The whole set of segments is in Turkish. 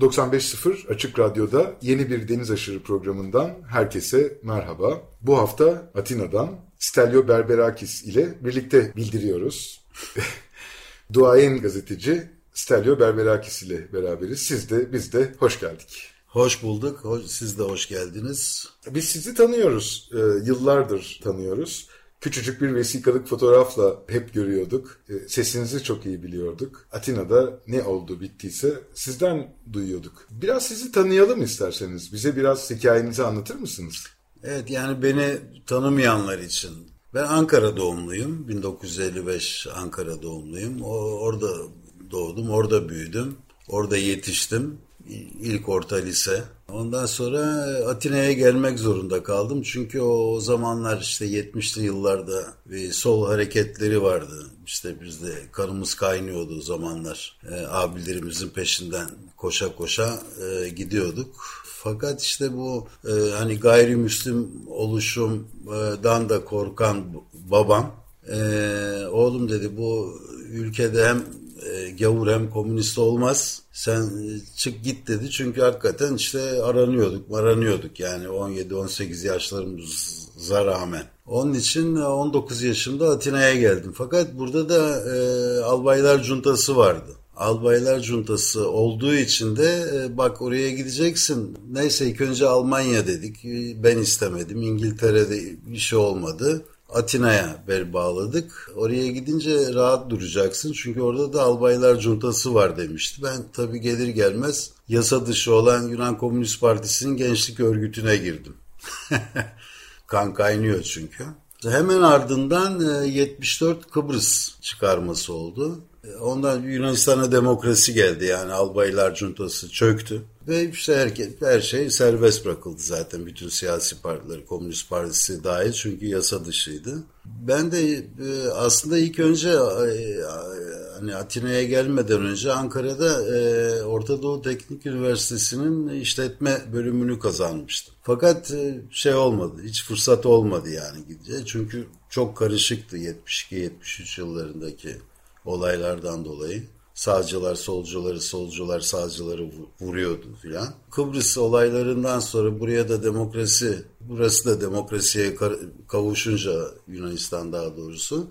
95.0 Açık Radyo'da yeni bir Deniz Aşırı programından herkese merhaba. Bu hafta Atina'dan Stelio Berberakis ile birlikte bildiriyoruz. Duayen gazeteci Stelio Berberakis ile beraberiz. Siz de biz de hoş geldik. Hoş bulduk. Siz de hoş geldiniz. Biz sizi tanıyoruz. E, yıllardır tanıyoruz. Küçücük bir vesikalık fotoğrafla hep görüyorduk. E, sesinizi çok iyi biliyorduk. Atina'da ne oldu bittiyse sizden duyuyorduk. Biraz sizi tanıyalım isterseniz. Bize biraz hikayenizi anlatır mısınız? Evet yani beni tanımayanlar için. Ben Ankara doğumluyum. 1955 Ankara doğumluyum. O, orada doğdum, orada büyüdüm. Orada yetiştim ilk orta lise. Ondan sonra Atina'ya gelmek zorunda kaldım. Çünkü o, o zamanlar işte 70'li yıllarda bir sol hareketleri vardı. İşte bizde kanımız kaynıyordu o zamanlar. E, abilerimizin peşinden koşa koşa e, gidiyorduk. Fakat işte bu e, hani gayrimüslim oluşumdan da korkan babam e, oğlum dedi bu ülkede hem e, gavur hem komünist olmaz. Sen e, çık git dedi. Çünkü hakikaten işte aranıyorduk, aranıyorduk yani 17-18 yaşlarımıza rağmen. Onun için 19 yaşımda Atina'ya geldim. Fakat burada da e, albaylar cuntası vardı. Albaylar cuntası olduğu için de e, bak oraya gideceksin. Neyse ilk önce Almanya dedik. E, ben istemedim. İngiltere'de bir şey olmadı. Atina'ya bel bağladık. Oraya gidince rahat duracaksın çünkü orada da albaylar cuntası var demişti. Ben tabii gelir gelmez yasa dışı olan Yunan Komünist Partisi'nin gençlik örgütüne girdim. kan kaynıyor çünkü. Hemen ardından 74 e, Kıbrıs çıkarması oldu. E, ondan Yunanistan'a demokrasi geldi yani albaylar cuntası çöktü. Ve işte herkes, her şey serbest bırakıldı zaten bütün siyasi partiler, Komünist Partisi dahil çünkü yasa dışıydı. Ben de e, aslında ilk önce e, hani Atina'ya gelmeden önce Ankara'da Orta Doğu Teknik Üniversitesi'nin işletme bölümünü kazanmıştım. Fakat şey olmadı, hiç fırsat olmadı yani gideceği çünkü çok karışıktı 72-73 yıllarındaki olaylardan dolayı. Sağcılar solcuları, solcular sağcıları vuruyordu filan. Kıbrıs olaylarından sonra buraya da demokrasi, burası da demokrasiye kavuşunca Yunanistan daha doğrusu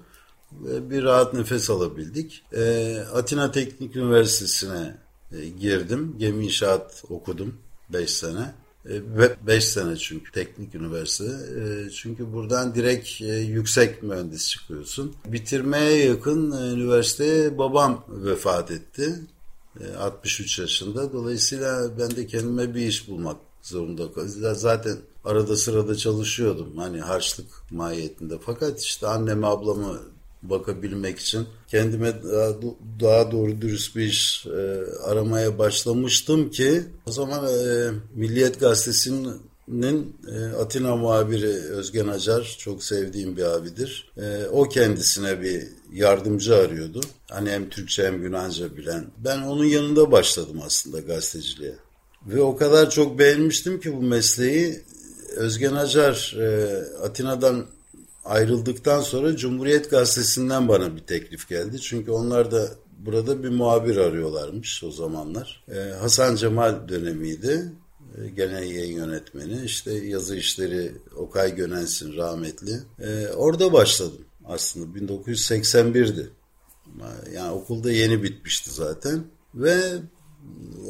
bir rahat nefes alabildik. E, Atina Teknik Üniversitesi'ne e, girdim. Gemi inşaat okudum 5 sene. 5 e, sene çünkü teknik üniversite. E, çünkü buradan direkt e, yüksek mühendis çıkıyorsun. Bitirmeye yakın üniversiteye babam vefat etti. 63 yaşında. Dolayısıyla ben de kendime bir iş bulmak zorunda kaldım. Zaten arada sırada çalışıyordum hani harçlık mahiyetinde. Fakat işte annemi ablamı bakabilmek için kendime daha, daha doğru dürüst bir e, aramaya başlamıştım ki o zaman e, Milliyet Gazetesi'nin e, Atina muhabiri Özgen Acar çok sevdiğim bir abidir. E, o kendisine bir yardımcı arıyordu. Hani hem Türkçe hem Yunanca bilen. Ben onun yanında başladım aslında gazeteciliğe. Ve o kadar çok beğenmiştim ki bu mesleği Özgen Acar e, Atina'dan ayrıldıktan sonra Cumhuriyet Gazetesi'nden bana bir teklif geldi. Çünkü onlar da burada bir muhabir arıyorlarmış o zamanlar. Ee, Hasan Cemal dönemiydi. Ee, genel yayın yönetmeni. İşte yazı işleri Okay Gönensin rahmetli. Ee, orada başladım aslında 1981'di. Yani okulda yeni bitmişti zaten. Ve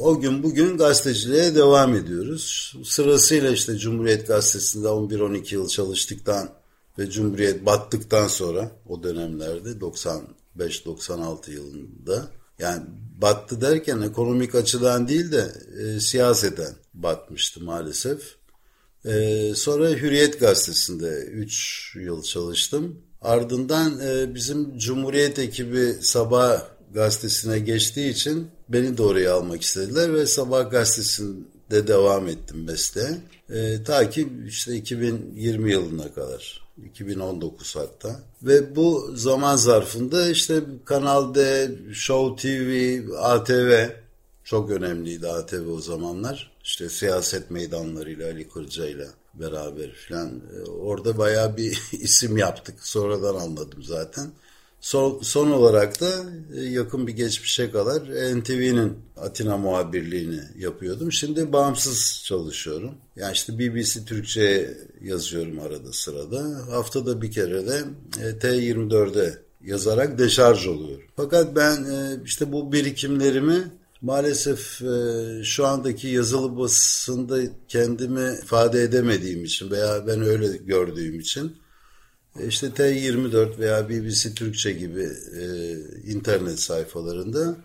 o gün bugün gazeteciliğe devam ediyoruz. Sırasıyla işte Cumhuriyet Gazetesi'nde 11-12 yıl çalıştıktan ve Cumhuriyet battıktan sonra o dönemlerde 95-96 yılında yani battı derken ekonomik açıdan değil de e, siyaseten batmıştı maalesef. E, sonra Hürriyet Gazetesi'nde 3 yıl çalıştım. Ardından e, bizim Cumhuriyet ekibi Sabah gazetesine geçtiği için beni de oraya almak istediler ve Sabah gazetesinde devam ettim mesleğe. E, ta ki işte 2020 yılına kadar. 2019 hatta. Ve bu zaman zarfında işte Kanal D, Show TV, ATV çok önemliydi ATV o zamanlar. İşte siyaset meydanlarıyla Ali Kırca ile beraber falan. Orada bayağı bir isim yaptık. Sonradan anladım zaten. Son, son olarak da e, yakın bir geçmişe kadar NTV'nin Atina muhabirliğini yapıyordum. Şimdi bağımsız çalışıyorum. Yani işte BBC Türkçe yazıyorum arada sırada. Haftada bir kere de e, T24'e yazarak deşarj oluyorum. Fakat ben e, işte bu birikimlerimi maalesef şu andaki yazılı basında kendimi ifade edemediğim için veya ben öyle gördüğüm için e, işte T24 veya BBC Türkçe gibi e, internet sayfalarında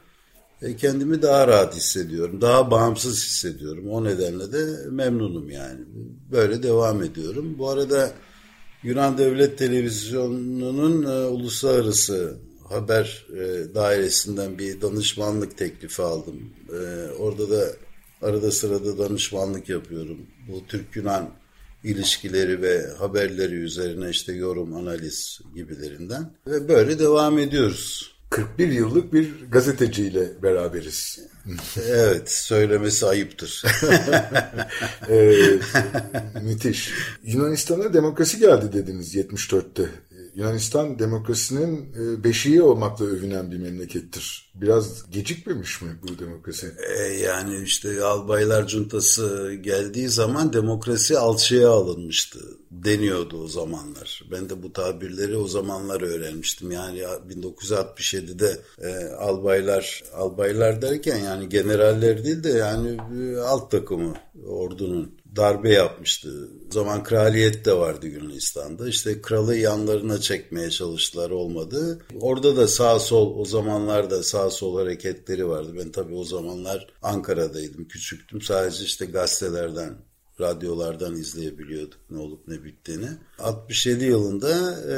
e, kendimi daha rahat hissediyorum. Daha bağımsız hissediyorum. O nedenle de memnunum yani. Böyle devam ediyorum. Bu arada Yunan Devlet Televizyonu'nun e, uluslararası haber e, dairesinden bir danışmanlık teklifi aldım. E, orada da arada sırada danışmanlık yapıyorum. Bu Türk-Yunan ilişkileri ve haberleri üzerine işte yorum, analiz gibilerinden ve böyle devam ediyoruz. 41 yıllık bir gazeteciyle beraberiz. evet, söylemesi ayıptır. ee, müthiş. Yunanistan'a demokrasi geldi dediniz 74'te. Yunanistan demokrasinin e, beşiği olmakla övünen bir memlekettir. Biraz gecikmemiş mi bu demokrasi? E, yani işte albaylar cuntası geldiği zaman demokrasi alçıya alınmıştı deniyordu o zamanlar. Ben de bu tabirleri o zamanlar öğrenmiştim. Yani 1967'de e, albaylar albaylar derken yani generaller değil de yani e, alt takımı ordunun darbe yapmıştı. O zaman kraliyet de vardı Yunanistan'da. İşte kralı yanlarına çekmeye çalıştılar olmadı. Orada da sağ sol o zamanlarda sağ sol hareketleri vardı. Ben tabii o zamanlar Ankara'daydım. Küçüktüm. Sadece işte gazetelerden radyolardan izleyebiliyorduk ne olup ne bittiğini. 67 yılında e,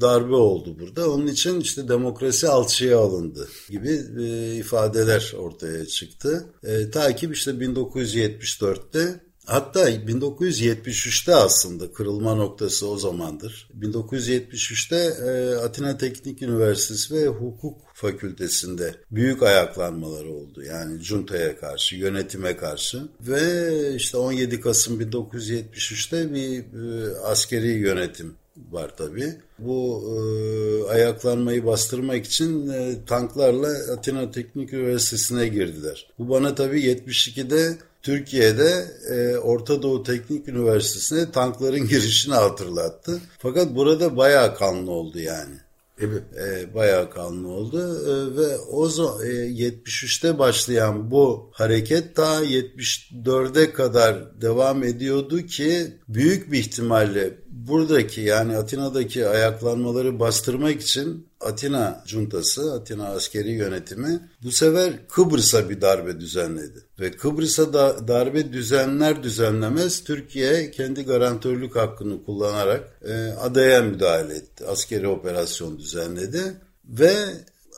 darbe oldu burada. Onun için işte demokrasi alçıya alındı gibi e, ifadeler ortaya çıktı. E, takip işte 1974'te Hatta 1973'te aslında kırılma noktası o zamandır. 1973'te e, Atina Teknik Üniversitesi ve Hukuk Fakültesinde büyük ayaklanmalar oldu. Yani juntaya karşı, yönetime karşı ve işte 17 Kasım 1973'te bir e, askeri yönetim var tabii. Bu e, ayaklanmayı bastırmak için e, tanklarla Atina Teknik Üniversitesi'ne girdiler. Bu bana tabii 72'de Türkiye'de e, Orta Doğu Teknik Üniversitesi'ne tankların girişini hatırlattı. Fakat burada bayağı kanlı oldu yani. Evet. E, bayağı kanlı oldu e, ve o e, 73'te başlayan bu hareket ta 74'e kadar devam ediyordu ki büyük bir ihtimalle buradaki yani Atina'daki ayaklanmaları bastırmak için Atina cuntası, Atina askeri yönetimi bu sefer Kıbrıs'a bir darbe düzenledi. Ve Kıbrıs'a da darbe düzenler düzenlemez Türkiye kendi garantörlük hakkını kullanarak e, adaya müdahale etti. Askeri operasyon düzenledi ve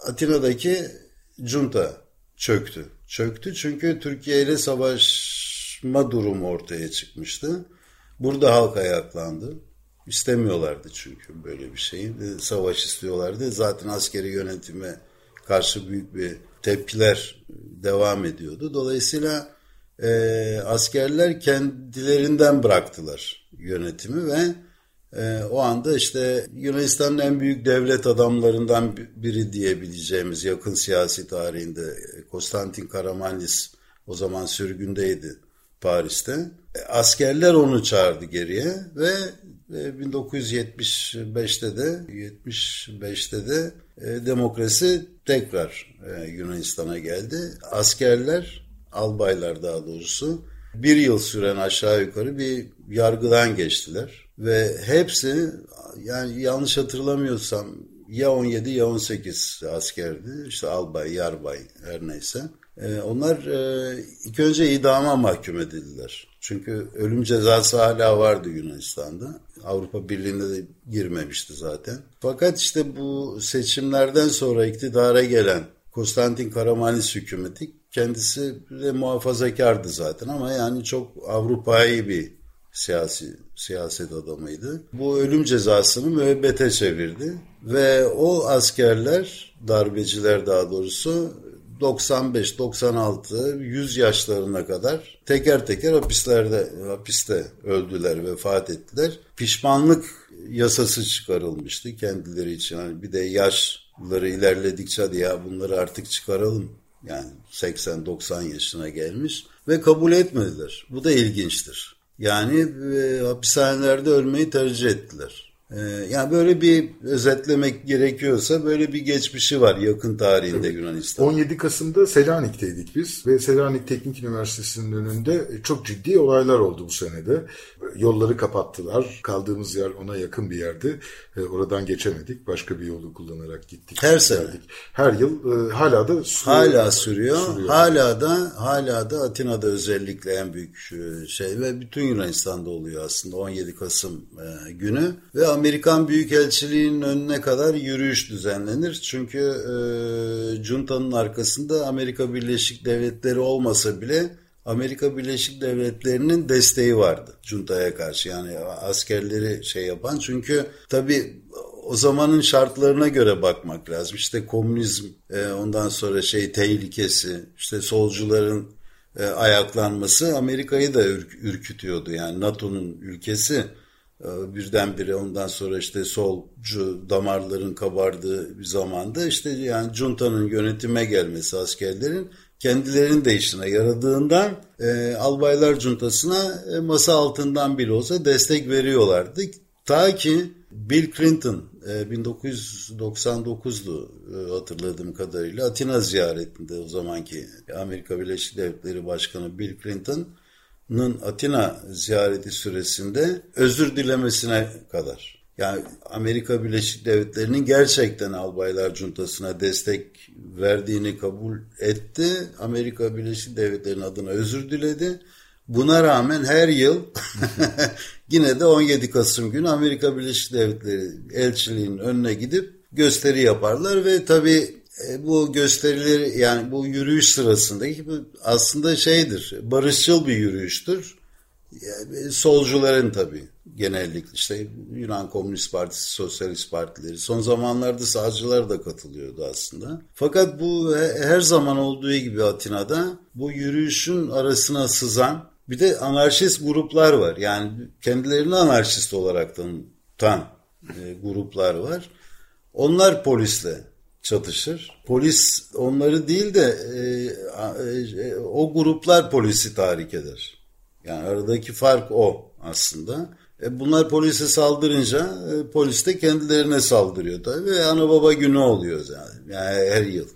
Atina'daki junta çöktü. Çöktü çünkü Türkiye ile savaşma durumu ortaya çıkmıştı. Burada halk ayaklandı. İstemiyorlardı çünkü böyle bir şeyi. Savaş istiyorlardı. Zaten askeri yönetime karşı büyük bir tepkiler devam ediyordu. Dolayısıyla e, askerler kendilerinden bıraktılar yönetimi ve e, o anda işte Yunanistan'ın en büyük devlet adamlarından biri diyebileceğimiz yakın siyasi tarihinde Konstantin Karamanlis o zaman sürgündeydi Paris'te. E, askerler onu çağırdı geriye ve 1975'te de 75'te de e, demokrasi tekrar e, Yunanistan'a geldi. Askerler, albaylar daha doğrusu bir yıl süren aşağı yukarı bir yargıdan geçtiler ve hepsi yani yanlış hatırlamıyorsam ya 17 ya 18 askerdi. işte albay, yarbay her neyse. Ee, onlar e, ilk önce idama mahkum edildiler. Çünkü ölüm cezası hala vardı Yunanistan'da. Avrupa Birliği'ne de girmemişti zaten. Fakat işte bu seçimlerden sonra iktidara gelen Konstantin Karamanlis hükümeti kendisi de muhafazakardı zaten ama yani çok Avrupa'yı bir siyasi siyaset adamıydı. Bu ölüm cezasını müebbete çevirdi ve o askerler, darbeciler daha doğrusu 95, 96, 100 yaşlarına kadar teker teker hapislerde hapiste öldüler, vefat ettiler. Pişmanlık yasası çıkarılmıştı kendileri için. Yani bir de yaşları ilerledikçe diye ya bunları artık çıkaralım. Yani 80-90 yaşına gelmiş ve kabul etmediler. Bu da ilginçtir. Yani e, hapishanelerde ölmeyi tercih ettiler. Ee, yani böyle bir özetlemek gerekiyorsa böyle bir geçmişi var yakın tarihinde evet. Yunanistan. 17 Kasım'da Selanik'teydik biz ve Selanik Teknik Üniversitesi'nin önünde çok ciddi olaylar oldu bu senede. Yolları kapattılar. Kaldığımız yer ona yakın bir yerdi. Ee, oradan geçemedik. Başka bir yolu kullanarak gittik. Her sene. Her yıl e, hala da sürüyor. Hala sürüyor. sürüyor. Hala da hala da Atina'da özellikle en büyük şey ve bütün Yunanistan'da oluyor aslında 17 Kasım e, günü ve Amerikan Büyükelçiliği'nin önüne kadar yürüyüş düzenlenir. Çünkü e, Junta'nın arkasında Amerika Birleşik Devletleri olmasa bile Amerika Birleşik Devletleri'nin desteği vardı Junta'ya karşı. Yani askerleri şey yapan çünkü tabii o zamanın şartlarına göre bakmak lazım. İşte komünizm, e, ondan sonra şey tehlikesi, işte solcuların e, ayaklanması Amerika'yı da ürk, ürkütüyordu. Yani NATO'nun ülkesi birdenbire ondan sonra işte solcu damarların kabardığı bir zamanda işte yani Junta'nın yönetime gelmesi askerlerin kendilerinin de işine yaradığından e, albaylar Juntasına e, masa altından bile olsa destek veriyorlardı. Ta ki Bill Clinton e, 1999'du e, hatırladığım kadarıyla Atina ziyaretinde o zamanki Amerika Birleşik Devletleri Başkanı Bill Clinton Nın Atina ziyareti süresinde özür dilemesine kadar. Yani Amerika Birleşik Devletleri'nin gerçekten albaylar cuntasına destek verdiğini kabul etti. Amerika Birleşik Devletleri'nin adına özür diledi. Buna rağmen her yıl yine de 17 Kasım günü Amerika Birleşik Devletleri elçiliğinin önüne gidip gösteri yaparlar ve tabii bu gösterileri yani bu yürüyüş sırasındaki bu aslında şeydir barışçıl bir yürüyüştür. Yani solcuların tabii genellikle işte Yunan Komünist Partisi, Sosyalist Partileri son zamanlarda sağcılar da katılıyordu aslında. Fakat bu her zaman olduğu gibi Atina'da bu yürüyüşün arasına sızan bir de anarşist gruplar var. Yani kendilerini anarşist olarak tanıtan e, gruplar var. Onlar polisle çatışır. Polis onları değil de e, e, o gruplar polisi tahrik eder. Yani aradaki fark o aslında. E, bunlar polise saldırınca e, polis de kendilerine saldırıyor tabii ve ana baba günü oluyor yani, yani her yıl.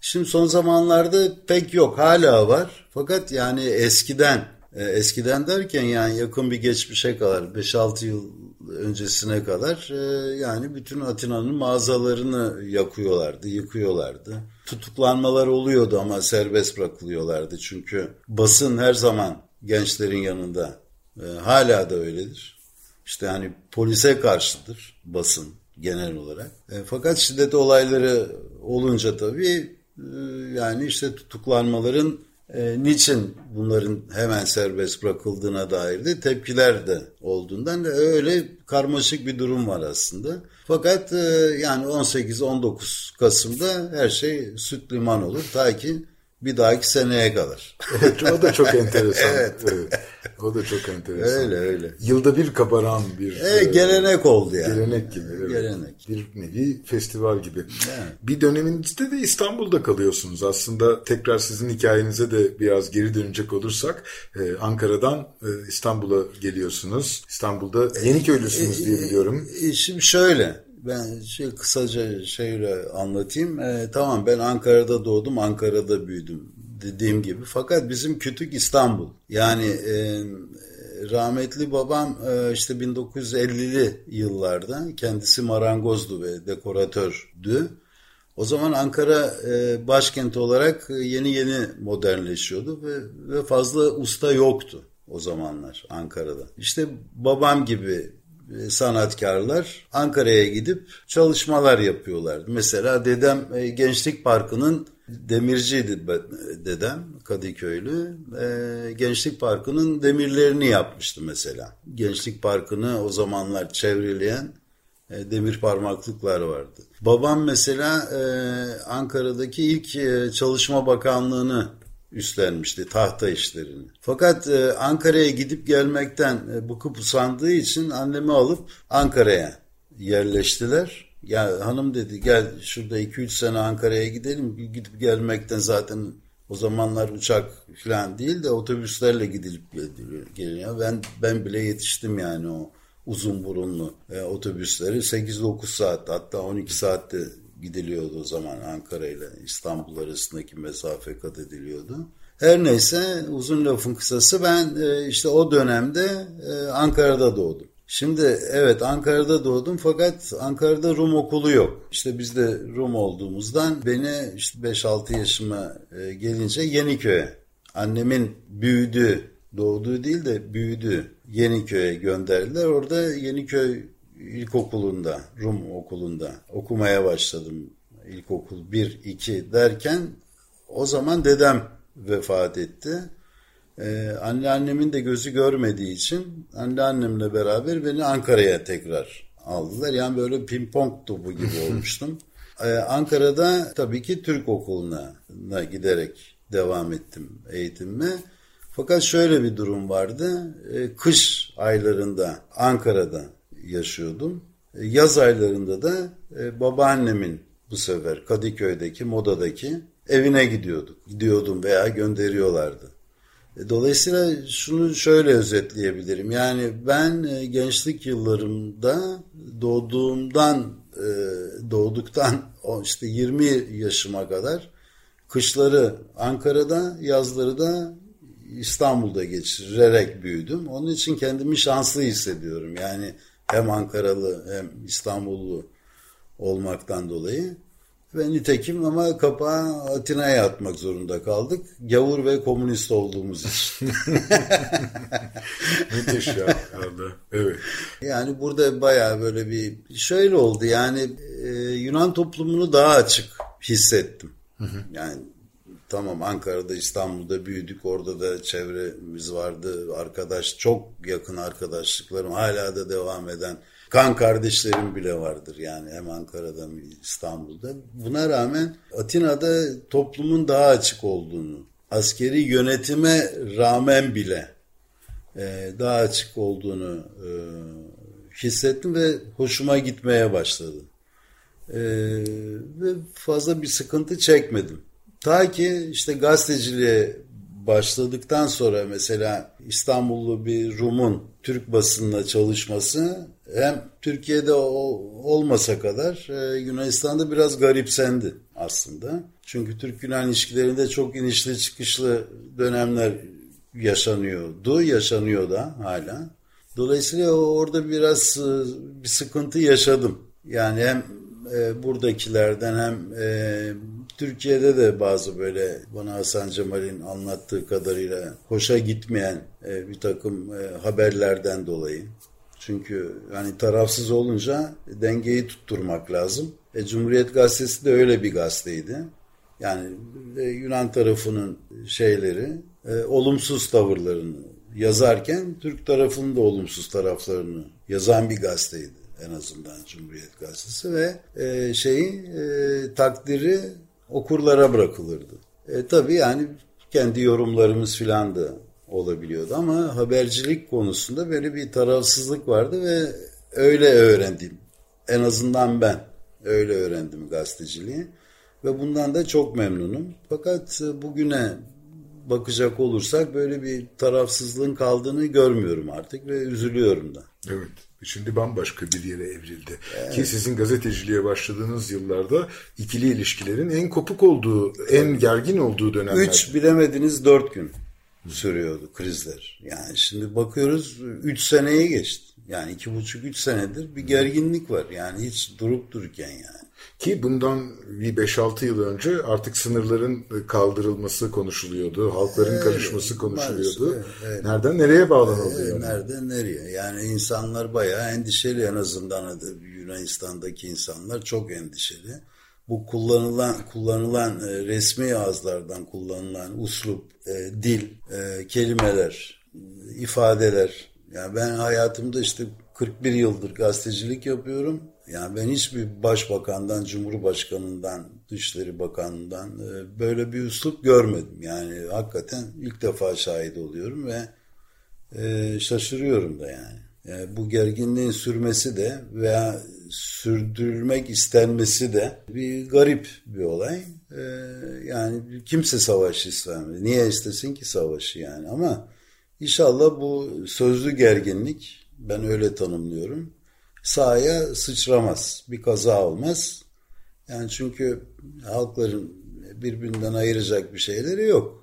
Şimdi son zamanlarda pek yok hala var fakat yani eskiden e, eskiden derken yani yakın bir geçmişe kadar 5-6 yıl öncesine kadar e, yani bütün Atina'nın mağazalarını yakıyorlardı, yıkıyorlardı. Tutuklanmalar oluyordu ama serbest bırakılıyorlardı. Çünkü basın her zaman gençlerin yanında. E, hala da öyledir. İşte hani polise karşıdır basın genel olarak. E, fakat şiddet olayları olunca tabii yani işte tutuklanmaların e, niçin bunların hemen serbest bırakıldığına dair de tepkiler de olduğundan da öyle karmaşık bir durum var aslında. Fakat e, yani 18-19 Kasım'da her şey süt liman olur ta ki bir dahaki seneye kadar. Evet, o da çok enteresan. evet. evet. O da çok enteresan. Öyle öyle. Yılda bir kabaran bir... E, gelenek oldu yani. Gelenek gibi. Evet. Gelenek. Bir nevi festival gibi. Evet. Bir döneminizde de İstanbul'da kalıyorsunuz. Aslında tekrar sizin hikayenize de biraz geri dönecek olursak e, Ankara'dan e, İstanbul'a geliyorsunuz. İstanbul'da Yeniköylüsünüz diye biliyorum. E, şimdi şöyle ben şey kısaca şöyle anlatayım. E, tamam ben Ankara'da doğdum, Ankara'da büyüdüm dediğim gibi. Fakat bizim kütük İstanbul. Yani e, rahmetli babam e, işte 1950'li yıllarda kendisi marangozdu ve dekoratördü. O zaman Ankara e, başkent olarak yeni yeni modernleşiyordu ve, ve fazla usta yoktu o zamanlar Ankara'da. İşte babam gibi e, sanatkarlar Ankara'ya gidip çalışmalar yapıyorlardı. Mesela dedem e, Gençlik Parkı'nın demirciydi dedem Kadıköylü. E, Gençlik Parkı'nın demirlerini yapmıştı mesela. Gençlik Parkı'nı o zamanlar çevreleyen E, demir parmaklıklar vardı. Babam mesela e, Ankara'daki ilk e, Çalışma Bakanlığı'nı üstlenmişti tahta işlerini. Fakat e, Ankara'ya gidip gelmekten e, bıkıp usandığı için annemi alıp Ankara'ya yerleştiler. Ya hanım dedi gel şurada 2-3 sene Ankara'ya gidelim. Gidip gelmekten zaten o zamanlar uçak falan değil de otobüslerle gidilip geliyor. Ben ben bile yetiştim yani o uzun burunlu e, otobüsleri 8-9 saat hatta 12 saatte gidiliyordu o zaman Ankara ile İstanbul arasındaki mesafe kat ediliyordu. Her neyse uzun lafın kısası ben e, işte o dönemde e, Ankara'da doğdum. Şimdi evet Ankara'da doğdum fakat Ankara'da Rum okulu yok. İşte biz de Rum olduğumuzdan beni işte 5-6 yaşıma e, gelince Yeniköy'e annemin büyüdü doğduğu değil de büyüdü Yeniköy'e gönderdiler. Orada Yeniköy İlkokulu'nda, Rum okulunda okumaya başladım. İlkokul 1-2 derken o zaman dedem vefat etti. Ee, anneannemin de gözü görmediği için anneannemle beraber beni Ankara'ya tekrar aldılar. Yani böyle pimpon topu gibi olmuştum. Ee, Ankara'da tabii ki Türk okuluna giderek devam ettim eğitimime. Fakat şöyle bir durum vardı. Ee, kış aylarında Ankara'da yaşıyordum. Ee, yaz aylarında da e, babaannemin bu sefer Kadıköy'deki, Moda'daki evine gidiyorduk. Gidiyordum veya gönderiyorlardı. E, dolayısıyla şunu şöyle özetleyebilirim. Yani ben e, gençlik yıllarımda doğduğumdan e, doğduktan işte 20 yaşıma kadar kışları Ankara'da, yazları da İstanbul'da geçirerek büyüdüm. Onun için kendimi şanslı hissediyorum. Yani hem Ankaralı hem İstanbullu olmaktan dolayı. Ve nitekim ama kapağı Atina'ya atmak zorunda kaldık. Gavur ve komünist olduğumuz için. Müthiş ya. Evet. Yani burada baya böyle bir şöyle oldu. Yani e, Yunan toplumunu daha açık hissettim. Yani tamam Ankara'da İstanbul'da büyüdük orada da çevremiz vardı arkadaş çok yakın arkadaşlıklarım hala da devam eden kan kardeşlerim bile vardır yani hem Ankara'da hem İstanbul'da. Buna rağmen Atina'da toplumun daha açık olduğunu, askeri yönetime rağmen bile e, daha açık olduğunu e, hissettim ve hoşuma gitmeye başladı. E, ve fazla bir sıkıntı çekmedim. Ta ki işte gazeteciliğe başladıktan sonra mesela İstanbullu bir Rum'un Türk basınına çalışması hem Türkiye'de olmasa kadar e, Yunanistan'da biraz garipsendi aslında. Çünkü Türk-Yunan ilişkilerinde çok inişli çıkışlı dönemler yaşanıyordu, yaşanıyor da hala. Dolayısıyla orada biraz e, bir sıkıntı yaşadım. Yani hem e, buradakilerden hem Türkiye'de de bazı böyle bana Hasan Cemal'in anlattığı kadarıyla hoşa gitmeyen bir takım haberlerden dolayı çünkü yani tarafsız olunca dengeyi tutturmak lazım. E, Cumhuriyet Gazetesi de öyle bir gazeteydi. Yani e, Yunan tarafının şeyleri, e, olumsuz tavırlarını yazarken Türk tarafının da olumsuz taraflarını yazan bir gazeteydi en azından Cumhuriyet Gazetesi ve e, şeyi e, takdiri okurlara bırakılırdı. E, tabii yani kendi yorumlarımız filan da olabiliyordu ama habercilik konusunda böyle bir tarafsızlık vardı ve öyle öğrendim. En azından ben öyle öğrendim gazeteciliği ve bundan da çok memnunum. Fakat bugüne bakacak olursak böyle bir tarafsızlığın kaldığını görmüyorum artık ve üzülüyorum da. Evet. Şimdi bambaşka bir yere evrildi. Evet. Ki sizin gazeteciliğe başladığınız yıllarda ikili ilişkilerin en kopuk olduğu, en gergin olduğu dönemler. Üç bilemediniz dört gün sürüyordu krizler. Yani şimdi bakıyoruz 3 seneyi geçti. Yani iki buçuk üç senedir bir gerginlik var. Yani hiç durup dururken yani. Ki bundan bir 5-6 yıl önce artık sınırların kaldırılması konuşuluyordu. Halkların evet, karışması konuşuluyordu. Evet, evet. Nereden nereye bağlanıldı? Evet, yani? Nereden nereye? Yani insanlar bayağı endişeli en azından Yunanistan'daki insanlar çok endişeli bu kullanılan kullanılan e, resmi ağızlardan kullanılan uslup, e, dil, e, kelimeler, ifadeler. Yani ben hayatımda işte 41 yıldır gazetecilik yapıyorum. Yani ben hiçbir başbakandan, cumhurbaşkanından, dışişleri bakanından e, böyle bir üslup görmedim. Yani hakikaten ilk defa şahit oluyorum ve e, şaşırıyorum da yani. yani. Bu gerginliğin sürmesi de veya sürdürülmek istenmesi de bir garip bir olay. E, yani kimse savaş istemedi. Niye istesin ki savaşı yani ama inşallah bu sözlü gerginlik ben öyle tanımlıyorum sahaya sıçramaz. Bir kaza olmaz. Yani çünkü halkların birbirinden ayıracak bir şeyleri yok.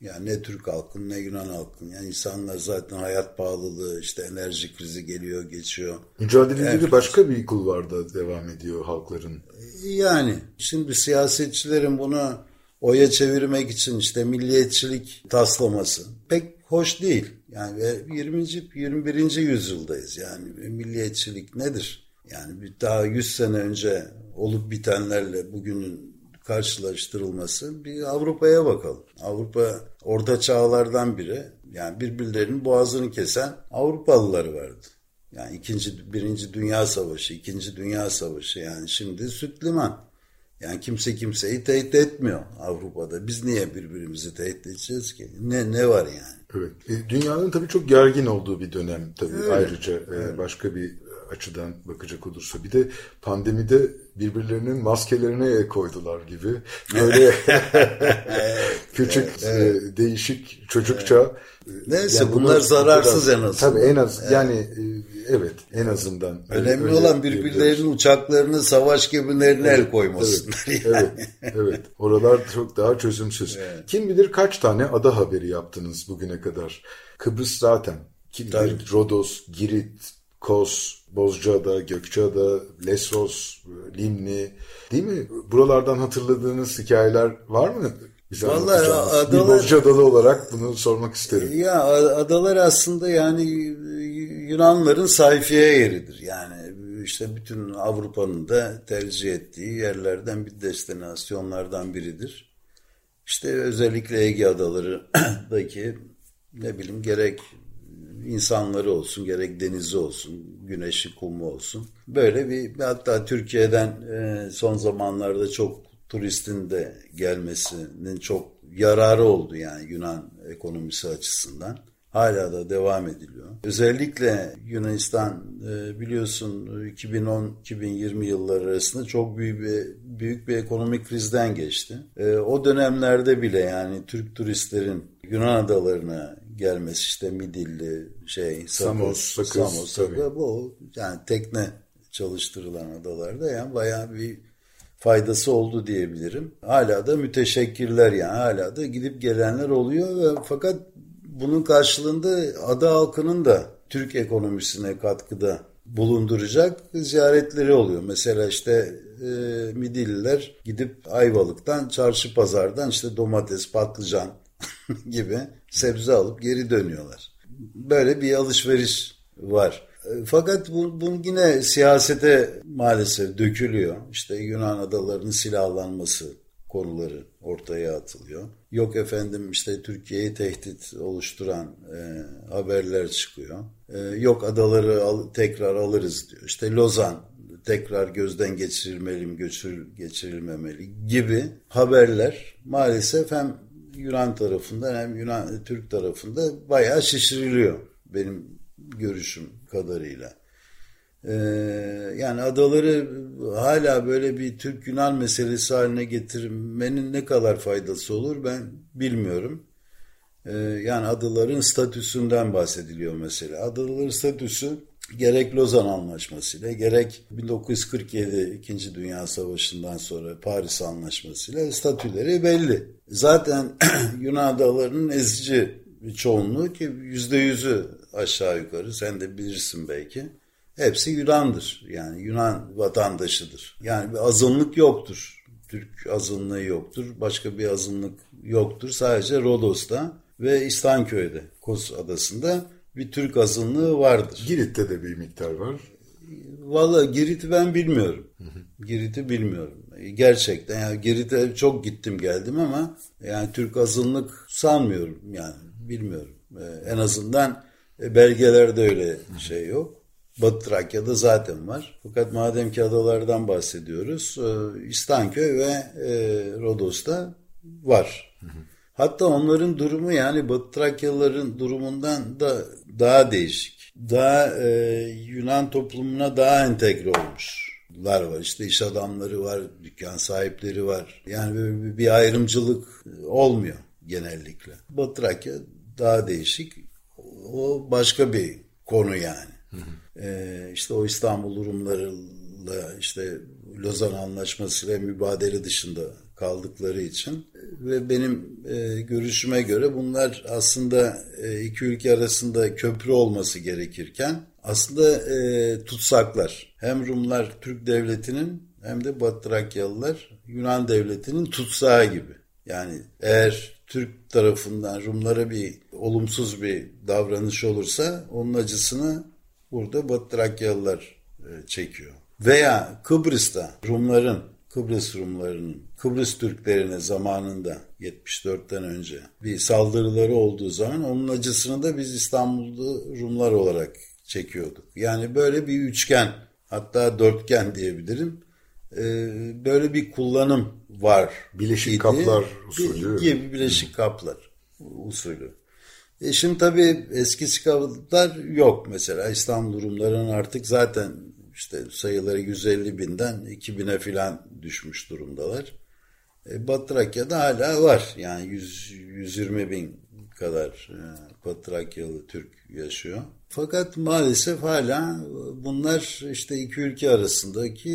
Yani ne Türk halkın ne Yunan halkın. Yani insanlar zaten hayat pahalılığı, işte enerji krizi geliyor, geçiyor. Mücadeleleri evet. başka bir kulvarda devam ediyor halkların. Yani şimdi siyasetçilerin bunu oya çevirmek için işte milliyetçilik taslaması pek hoş değil. Yani 20. 21. yüzyıldayız. Yani milliyetçilik nedir? Yani daha 100 sene önce olup bitenlerle bugünün karşılaştırılması bir Avrupa'ya bakalım. Avrupa orta çağlardan biri yani birbirlerinin boğazını kesen Avrupalıları vardı. Yani ikinci, birinci dünya savaşı, ikinci dünya savaşı yani şimdi süt liman. Yani kimse kimseyi tehdit etmiyor Avrupa'da. Biz niye birbirimizi tehdit edeceğiz ki? Ne ne var yani? Evet. E, dünyanın tabii çok gergin olduğu bir dönem tabii Öyle. ayrıca e, başka bir açıdan bakacak olursa. Bir de pandemide birbirlerinin maskelerine el koydular gibi. Böyle küçük evet, E, değişik çocukça. Evet. Neyse yani bunlar, bunlar zararsız kadar, en azından. Tabii en az evet. yani e, evet en azından. Önemli öyle, olan birbirlerinin uçaklarını savaş gemilerine evet, el koymasınlar. Evet, yani. evet, evet. Oralar çok daha çözümsüz. Evet. Kim bilir kaç tane ada haberi yaptınız bugüne kadar. Kıbrıs zaten. Kim bilir Rodos, Girit, Kos, Bozcaada, Gökçeada, Lesvos, Limni değil mi? Buralardan hatırladığınız hikayeler var mı? Bize Vallahi adalar, bir Bozcaadalı olarak bunu sormak isterim. Ya adalar aslında yani Yunanların sayfiye yeridir. Yani işte bütün Avrupa'nın da tercih ettiği yerlerden bir destinasyonlardan biridir. İşte özellikle Ege Adaları'daki ne bileyim gerek insanları olsun, gerek denizi olsun, güneşi, kumu olsun. Böyle bir hatta Türkiye'den e, son zamanlarda çok turistin de gelmesinin çok yararı oldu yani Yunan ekonomisi açısından. Hala da devam ediliyor. Özellikle Yunanistan e, biliyorsun 2010-2020 yılları arasında çok büyük bir büyük bir ekonomik krizden geçti. E, o dönemlerde bile yani Türk turistlerin Yunan adalarına gelmesi işte Midilli, şey, Samos, Sakız, Samos, Sakız, bu yani tekne çalıştırılan adalarda yani bayağı bir faydası oldu diyebilirim. Hala da müteşekkirler yani hala da gidip gelenler oluyor ve fakat bunun karşılığında ada halkının da Türk ekonomisine katkıda bulunduracak ziyaretleri oluyor. Mesela işte e, Midilliler gidip Ayvalık'tan, çarşı pazardan işte domates, patlıcan gibi sebze alıp geri dönüyorlar. Böyle bir alışveriş var. E, fakat bu, bu yine siyasete maalesef dökülüyor. İşte Yunan adalarının silahlanması konuları ortaya atılıyor. Yok efendim işte Türkiye'yi tehdit oluşturan e, haberler çıkıyor. E, yok adaları al, tekrar alırız diyor. İşte Lozan tekrar gözden geçirilmeli mi, göçür, geçirilmemeli gibi haberler maalesef hem Yunan tarafında hem Yunan Türk tarafında bayağı şişiriliyor benim görüşüm kadarıyla. Ee, yani adaları hala böyle bir Türk-Yunan meselesi haline getirmenin ne kadar faydası olur ben bilmiyorum. Ee, yani adaların statüsünden bahsediliyor mesela. Adaların statüsü gerek Lozan Anlaşması'yla gerek 1947 İkinci Dünya Savaşı'ndan sonra Paris Anlaşması'yla statüleri belli. Zaten Yunan adalarının ezici bir çoğunluğu ki yüzde yüzü aşağı yukarı sen de bilirsin belki hepsi Yunan'dır. Yani Yunan vatandaşıdır. Yani bir azınlık yoktur. Türk azınlığı yoktur. Başka bir azınlık yoktur. Sadece Rodos'ta ve İslanköy'de, Kos Adası'nda bir Türk azınlığı vardır. Girit'te de bir miktar var. Valla Girit'i ben bilmiyorum. Girit'i bilmiyorum. Gerçekten yani Girit'e çok gittim geldim ama yani Türk azınlık sanmıyorum yani bilmiyorum. Ee, en azından belgelerde öyle şey yok. Batı Trakya'da zaten var. Fakat madem ki adalardan bahsediyoruz, e, İstanköy ve e, Rodos'ta var. Hı hı. Hatta onların durumu yani Batı Trakyalıların durumundan da daha değişik. Daha e, Yunan toplumuna daha entegre olmuşlar var. İşte iş adamları var, dükkan sahipleri var. Yani bir ayrımcılık olmuyor genellikle. Batı Trakya daha değişik. O başka bir konu yani. Hı hı. Ee, işte o İstanbul Rumlarıyla işte Lozan Anlaşması ve mübadele dışında kaldıkları için ve benim e, görüşüme göre bunlar aslında e, iki ülke arasında köprü olması gerekirken aslında e, tutsaklar. Hem Rumlar Türk devletinin hem de Batı Trakyalılar Yunan devletinin tutsağı gibi. Yani eğer Türk tarafından Rumlara bir olumsuz bir davranış olursa onun acısını burada Batı Trakyalılar e, çekiyor. Veya Kıbrıs'ta Rumların Kıbrıs Rumlarının, Kıbrıs Türklerine zamanında 74'ten önce bir saldırıları olduğu zaman onun acısını da biz İstanbul'da Rumlar olarak çekiyorduk. Yani böyle bir üçgen hatta dörtgen diyebilirim. Ee, böyle bir kullanım var. Bileşik idi. kaplar usulü. Gibi bileşik kaplar usulü. E şimdi tabii eskisi kadar yok mesela İstanbul Rumların artık zaten işte sayıları 150 binden 2000'e filan düşmüş durumdalar. E, Batı Trakya'da hala var. Yani 100, 120 bin kadar e, Batı Trakyalı Türk yaşıyor. Fakat maalesef hala bunlar işte iki ülke arasındaki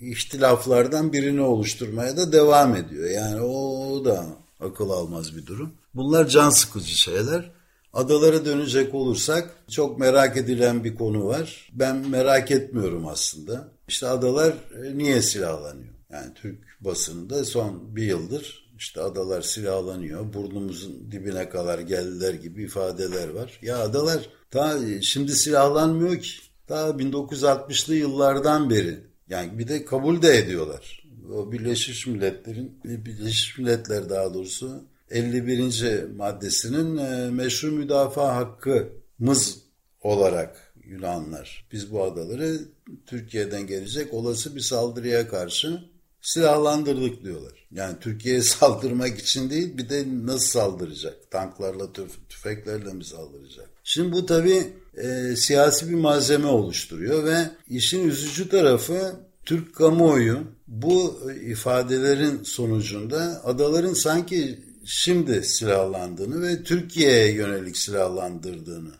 ihtilaflardan birini oluşturmaya da devam ediyor. Yani o da akıl almaz bir durum. Bunlar can sıkıcı şeyler. Adalara dönecek olursak çok merak edilen bir konu var. Ben merak etmiyorum aslında. İşte adalar e, niye silahlanıyor? Yani Türk basınında son bir yıldır işte adalar silahlanıyor, burnumuzun dibine kadar geldiler gibi ifadeler var. Ya adalar ta şimdi silahlanmıyor ki. Ta 1960'lı yıllardan beri yani bir de kabul de ediyorlar. O Birleşmiş Milletler'in Birleşmiş Milletler daha doğrusu 51. maddesinin e, meşru müdafaa hakkımız olarak Yunanlar. Biz bu adaları Türkiye'den gelecek olası bir saldırıya karşı silahlandırdık diyorlar. Yani Türkiye'ye saldırmak için değil bir de nasıl saldıracak? Tanklarla, tüf tüfeklerle mi saldıracak? Şimdi bu tabii e, siyasi bir malzeme oluşturuyor ve işin üzücü tarafı Türk kamuoyu bu ifadelerin sonucunda adaların sanki şimdi silahlandığını ve Türkiye'ye yönelik silahlandırdığını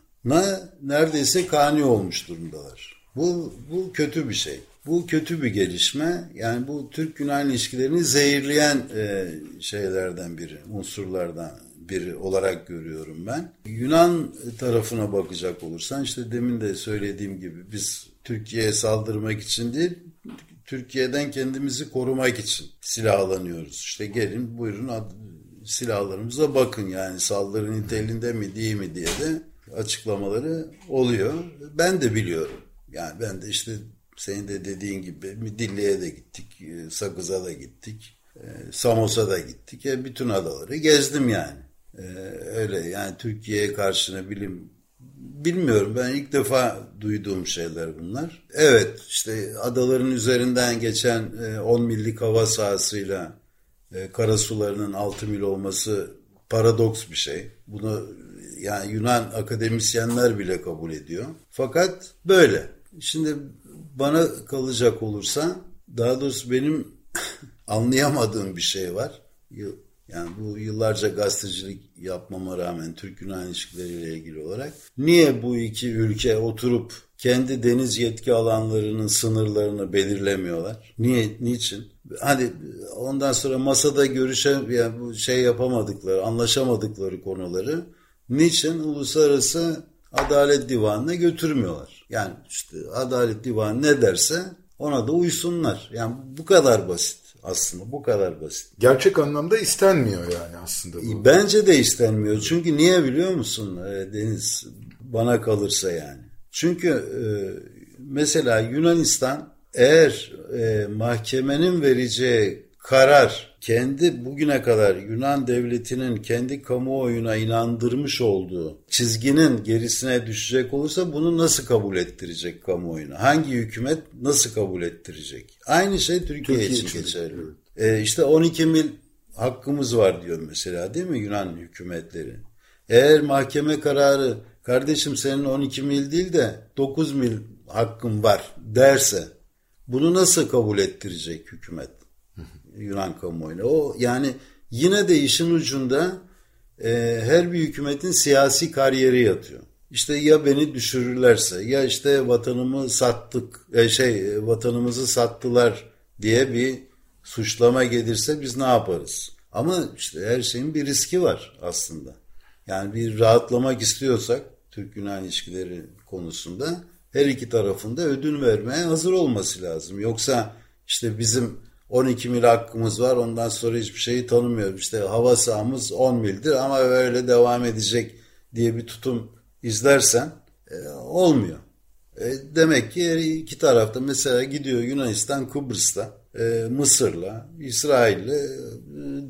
neredeyse kani olmuş durumdalar. Bu, bu kötü bir şey. Bu kötü bir gelişme. Yani bu Türk-Yunan ilişkilerini zehirleyen e, şeylerden biri, unsurlardan biri olarak görüyorum ben. Yunan tarafına bakacak olursan işte demin de söylediğim gibi biz Türkiye'ye saldırmak için değil, Türkiye'den kendimizi korumak için silahlanıyoruz. İşte gelin buyurun silahlarımıza bakın yani saldırı niteliğinde mi değil mi diye de açıklamaları oluyor. Ben de biliyorum. Yani ben de işte senin de dediğin gibi Dilli'ye de gittik, e, Sakız'a da gittik, e, Samos'a da gittik. Ya bütün adaları gezdim yani. E, öyle yani Türkiye'ye karşına bilim bilmiyorum ben ilk defa duyduğum şeyler bunlar. Evet işte adaların üzerinden geçen 10 millik hava sahasıyla e, karasularının 6 mil olması paradoks bir şey. Bunu yani Yunan akademisyenler bile kabul ediyor. Fakat böyle. Şimdi bana kalacak olursa daha doğrusu benim anlayamadığım bir şey var. Yani bu yıllarca gazetecilik yapmama rağmen Türk-Yunan ilişkileriyle ilgili olarak niye bu iki ülke oturup kendi deniz yetki alanlarının sınırlarını belirlemiyorlar? Niye, niçin? Hani ondan sonra masada görüşe yani bu şey yapamadıkları, anlaşamadıkları konuları niçin uluslararası Adalet Divanı'na götürmüyorlar? Yani işte Adalet Divanı ne derse ona da uysunlar. Yani bu kadar basit aslında bu kadar basit. Gerçek anlamda istenmiyor yani aslında bu. Bence de istenmiyor. Çünkü niye biliyor musun e, Deniz? Bana kalırsa yani. Çünkü e, mesela Yunanistan eğer e, mahkemenin vereceği karar kendi bugüne kadar Yunan devletinin kendi kamuoyuna inandırmış olduğu çizginin gerisine düşecek olursa bunu nasıl kabul ettirecek kamuoyuna? Hangi hükümet nasıl kabul ettirecek? Aynı şey Türkiye, Türkiye için, için geçerli. Evet. Ee, işte 12 mil hakkımız var diyor mesela değil mi Yunan hükümetleri? Eğer mahkeme kararı kardeşim senin 12 mil değil de 9 mil hakkın var derse bunu nasıl kabul ettirecek hükümet Yunan kamuoyuna? O yani yine de işin ucunda e, her bir hükümetin siyasi kariyeri yatıyor. İşte ya beni düşürürlerse ya işte vatanımı sattık e, şey vatanımızı sattılar diye bir suçlama gelirse biz ne yaparız? Ama işte her şeyin bir riski var aslında. Yani bir rahatlamak istiyorsak Türk-Yunan ilişkileri konusunda her iki tarafında ödün vermeye hazır olması lazım. Yoksa işte bizim 12 mil hakkımız var ondan sonra hiçbir şeyi tanımıyoruz. İşte hava sahamız 10 mildir ama öyle devam edecek diye bir tutum izlersen e, olmuyor. E, demek ki iki tarafta mesela gidiyor Yunanistan Kıbrıs'ta e, Mısır'la, İsrail'le e,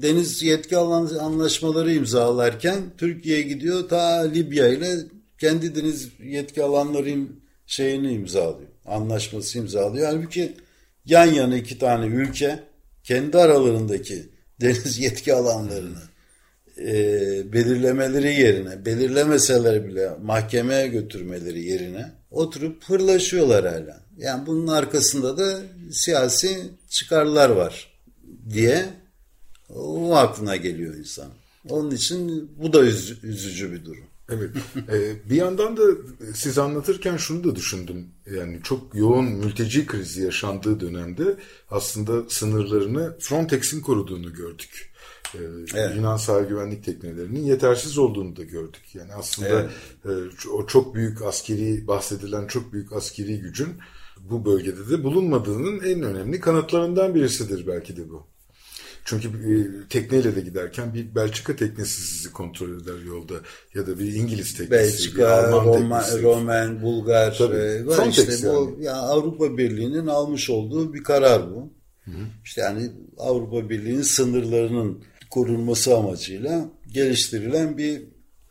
deniz yetki anlaşmaları imzalarken Türkiye gidiyor ta Libya ile kendi deniz yetki alanların şeyini imzalıyor. Anlaşması imzalıyor. Halbuki yan yana iki tane ülke kendi aralarındaki deniz yetki alanlarını e, belirlemeleri yerine, belirlemeseler bile mahkemeye götürmeleri yerine oturup hırlaşıyorlar hala. Yani bunun arkasında da siyasi çıkarlar var diye o aklına geliyor insan. Onun için bu da üzücü bir durum. Evet. Ee, bir yandan da siz anlatırken şunu da düşündüm. Yani çok yoğun mülteci krizi yaşandığı dönemde aslında sınırlarını Frontex'in koruduğunu gördük. Ee, evet. Yunan sahil güvenlik teknelerinin yetersiz olduğunu da gördük. Yani aslında evet. e, o çok büyük askeri bahsedilen çok büyük askeri gücün bu bölgede de bulunmadığının en önemli kanıtlarından birisidir belki de bu. Çünkü e, tekneyle de giderken bir Belçika teknesi sizi kontrol eder yolda ya da bir İngiliz teknesi, Belçika, bir Alman Roma, teknesi. Roman, Bulgar Tabii. e, var Frontex işte yani. bu ya Avrupa Birliği'nin almış olduğu bir karar bu. Hı. İşte yani Avrupa Birliği'nin sınırlarının korunması amacıyla geliştirilen bir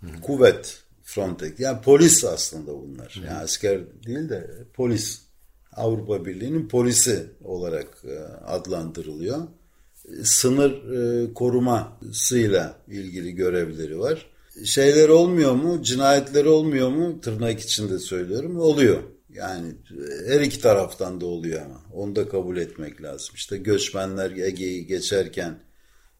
hı kuvvet Frontex. Yani polis aslında bunlar. Hı hı. Yani asker değil de polis. Avrupa Birliği'nin polisi olarak e, adlandırılıyor sınır e, korumasıyla ilgili görevleri var. Şeyler olmuyor mu? Cinayetler olmuyor mu? Tırnak içinde söylüyorum. Oluyor. Yani her iki taraftan da oluyor ama. Onu da kabul etmek lazım. İşte göçmenler Ege'yi geçerken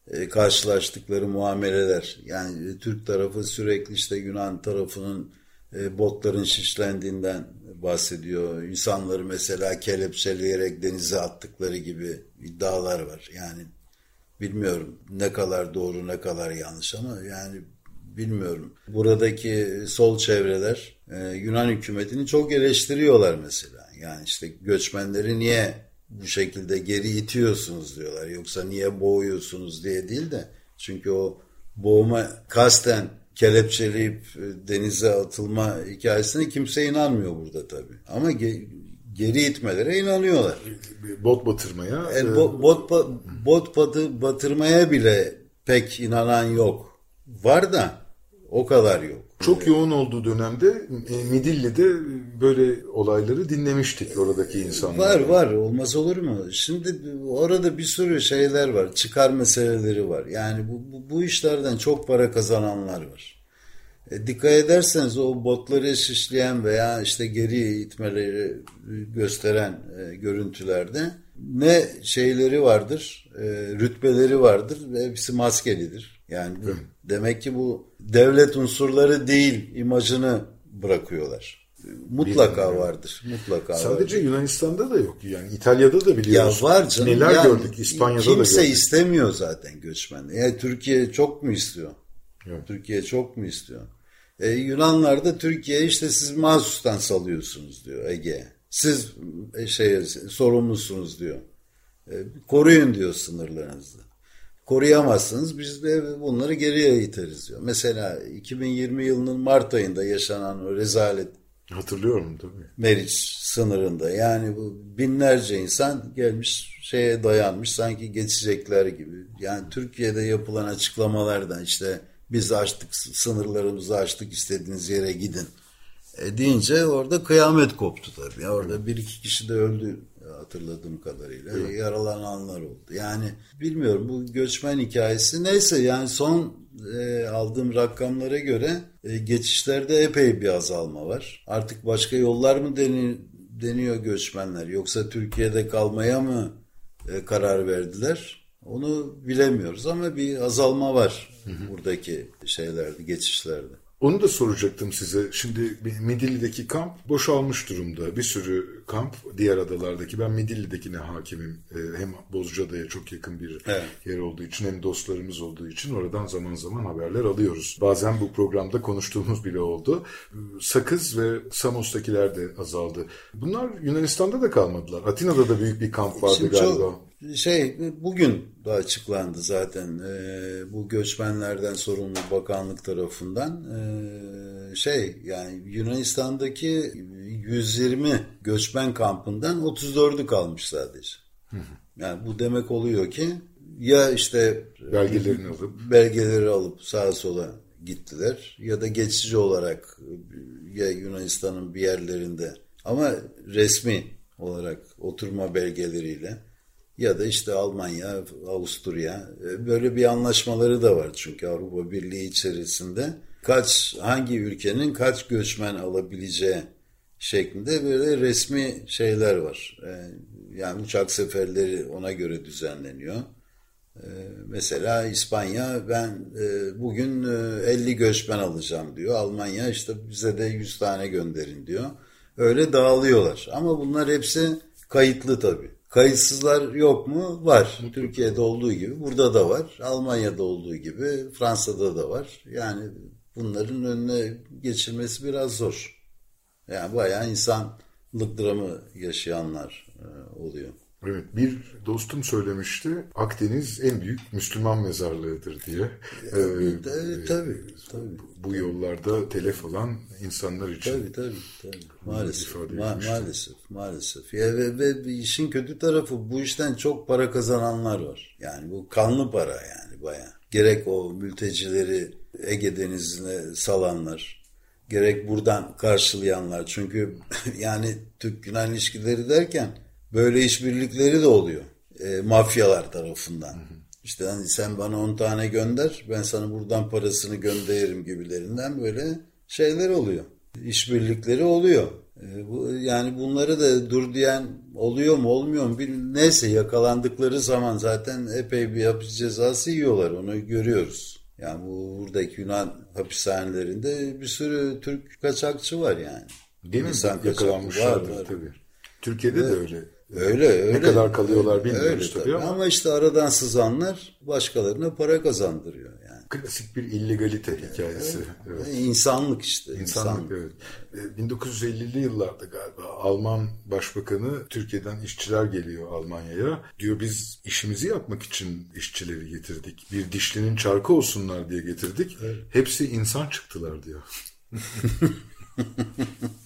e, karşılaştıkları muameleler. Yani Türk tarafı sürekli işte Yunan tarafının e, botların şişlendiğinden bahsediyor. İnsanları mesela kelepçeleyerek denize attıkları gibi iddialar var. Yani Bilmiyorum ne kadar doğru ne kadar yanlış ama yani bilmiyorum. Buradaki sol çevreler e, Yunan hükümetini çok eleştiriyorlar mesela. Yani işte göçmenleri niye bu şekilde geri itiyorsunuz diyorlar. Yoksa niye boğuyorsunuz diye değil de. Çünkü o boğma kasten kelepçeleyip denize atılma hikayesine kimse inanmıyor burada tabii. Ama geri itmelere inanıyorlar. Bot batırmaya. E, bo, bot bot batı, batırmaya bile pek inanan yok. Var da o kadar yok. Çok yoğun olduğu dönemde e, Midilli'de böyle olayları dinlemiştik oradaki insanlar. Var var olmaz olur mu? Şimdi orada bir sürü şeyler var. Çıkar meseleleri var. Yani bu, bu, bu işlerden çok para kazananlar var. E, dikkat ederseniz o botları şişleyen veya işte geri itmeleri gösteren e, görüntülerde ne şeyleri vardır, e, rütbeleri vardır ve hepsi maskelidir. Yani bu, demek ki bu devlet unsurları değil imajını bırakıyorlar. Mutlaka vardır. Mutlaka Sadece vardır. Yunanistan'da da yok. Yani İtalya'da da biliyoruz. Ya var canım. Neler yani, gördük İspanya'da kimse da. Kimse istemiyor zaten göçmen. Yani Türkiye çok mu istiyor? Yok. Türkiye çok mu istiyor? E, Yunanlar da Türkiye işte siz mahsustan salıyorsunuz diyor Ege. Siz e, şey sorumlusunuz diyor. E, koruyun diyor sınırlarınızı. Koruyamazsınız biz de bunları geriye iteriz diyor. Mesela 2020 yılının Mart ayında yaşanan o rezalet Hatırlıyorum tabii. Meriç sınırında. Yani bu binlerce insan gelmiş şeye dayanmış sanki geçecekler gibi. Yani Türkiye'de yapılan açıklamalardan işte biz açtık sınırlarımızı açtık istediğiniz yere gidin e, deyince orada kıyamet koptu tabii. Orada bir iki kişi de öldü hatırladığım kadarıyla. Evet. Yaralananlar oldu. Yani bilmiyorum bu göçmen hikayesi neyse yani son e, aldığım rakamlara göre e, geçişlerde epey bir azalma var. Artık başka yollar mı deni, deniyor göçmenler yoksa Türkiye'de kalmaya mı e, karar verdiler? Onu bilemiyoruz ama bir azalma var hı hı. buradaki şeylerde, geçişlerde. Onu da soracaktım size. Şimdi Midilli'deki kamp boşalmış durumda. Bir sürü kamp diğer adalardaki. Ben Midilli'dekine hakimim. Ee, hem Bozcaada'ya çok yakın bir evet. yer olduğu için hem dostlarımız olduğu için oradan zaman zaman haberler alıyoruz. Bazen bu programda konuştuğumuz bile oldu. Sakız ve Samos'takiler de azaldı. Bunlar Yunanistan'da da kalmadılar. Atina'da da büyük bir kamp vardı Şimdi galiba. Çok şey bugün da açıklandı zaten e, bu göçmenlerden sorumlu bakanlık tarafından e, şey yani Yunanistan'daki 120 göçmen kampından 34'ü kalmış sadece. Yani bu demek oluyor ki ya işte belgelerini alıp belgeleri alıp sağa sola gittiler ya da geçici olarak ya Yunanistan'ın bir yerlerinde ama resmi olarak oturma belgeleriyle ya da işte Almanya, Avusturya e, böyle bir anlaşmaları da var çünkü Avrupa Birliği içerisinde kaç hangi ülkenin kaç göçmen alabileceği şeklinde böyle resmi şeyler var. E, yani uçak seferleri ona göre düzenleniyor. E, mesela İspanya ben bugün 50 göçmen alacağım diyor. Almanya işte bize de 100 tane gönderin diyor. Öyle dağılıyorlar. Ama bunlar hepsi kayıtlı tabii. Kayıtsızlar yok mu? Var. Türkiye'de olduğu gibi burada da var. Almanya'da olduğu gibi Fransa'da da var. Yani bunların önüne geçilmesi biraz zor. Yani bayağı insanlık dramı yaşayanlar e, oluyor. Evet bir dostum söylemişti Akdeniz en büyük Müslüman mezarlığıdır diye. Ee, tabii, tabii, tabii. Bu yollarda telef olan insanlar için. Tabii tabii. tabii. Maalesef. Ma- maalesef. Maalesef. Ya ve, ve işin kötü tarafı bu işten çok para kazananlar var. Yani bu kanlı para yani baya. Gerek o mültecileri Ege Denizi'ne salanlar, gerek buradan karşılayanlar. Çünkü yani Türk-Yunan ilişkileri derken böyle işbirlikleri de oluyor. E, mafyalar tarafından. Hı hı. İşte hani sen bana 10 tane gönder, ben sana buradan parasını gönderirim gibilerinden böyle şeyler oluyor. İşbirlikleri oluyor. E, bu, yani bunları da dur diyen oluyor mu olmuyor mu bilmiyorum. Neyse yakalandıkları zaman zaten epey bir hapis cezası yiyorlar onu görüyoruz. Yani bu buradaki Yunan hapishanelerinde bir sürü Türk kaçakçı var yani. Değil mi? İnsan var, tabii. Türkiye'de evet. de öyle. Öyle öyle. Ne kadar kalıyorlar bilmiyoruz tabii, tabii ama. Ama işte aradan sızanlar başkalarına para kazandırıyor yani. Klasik bir illegalite hikayesi. Evet. evet. İnsanlık işte. İnsanlık, insanlık. evet. 1950'li yıllarda galiba Alman Başbakanı Türkiye'den işçiler geliyor Almanya'ya. Diyor biz işimizi yapmak için işçileri getirdik. Bir dişlinin çarkı olsunlar diye getirdik. Evet. Hepsi insan çıktılar diyor.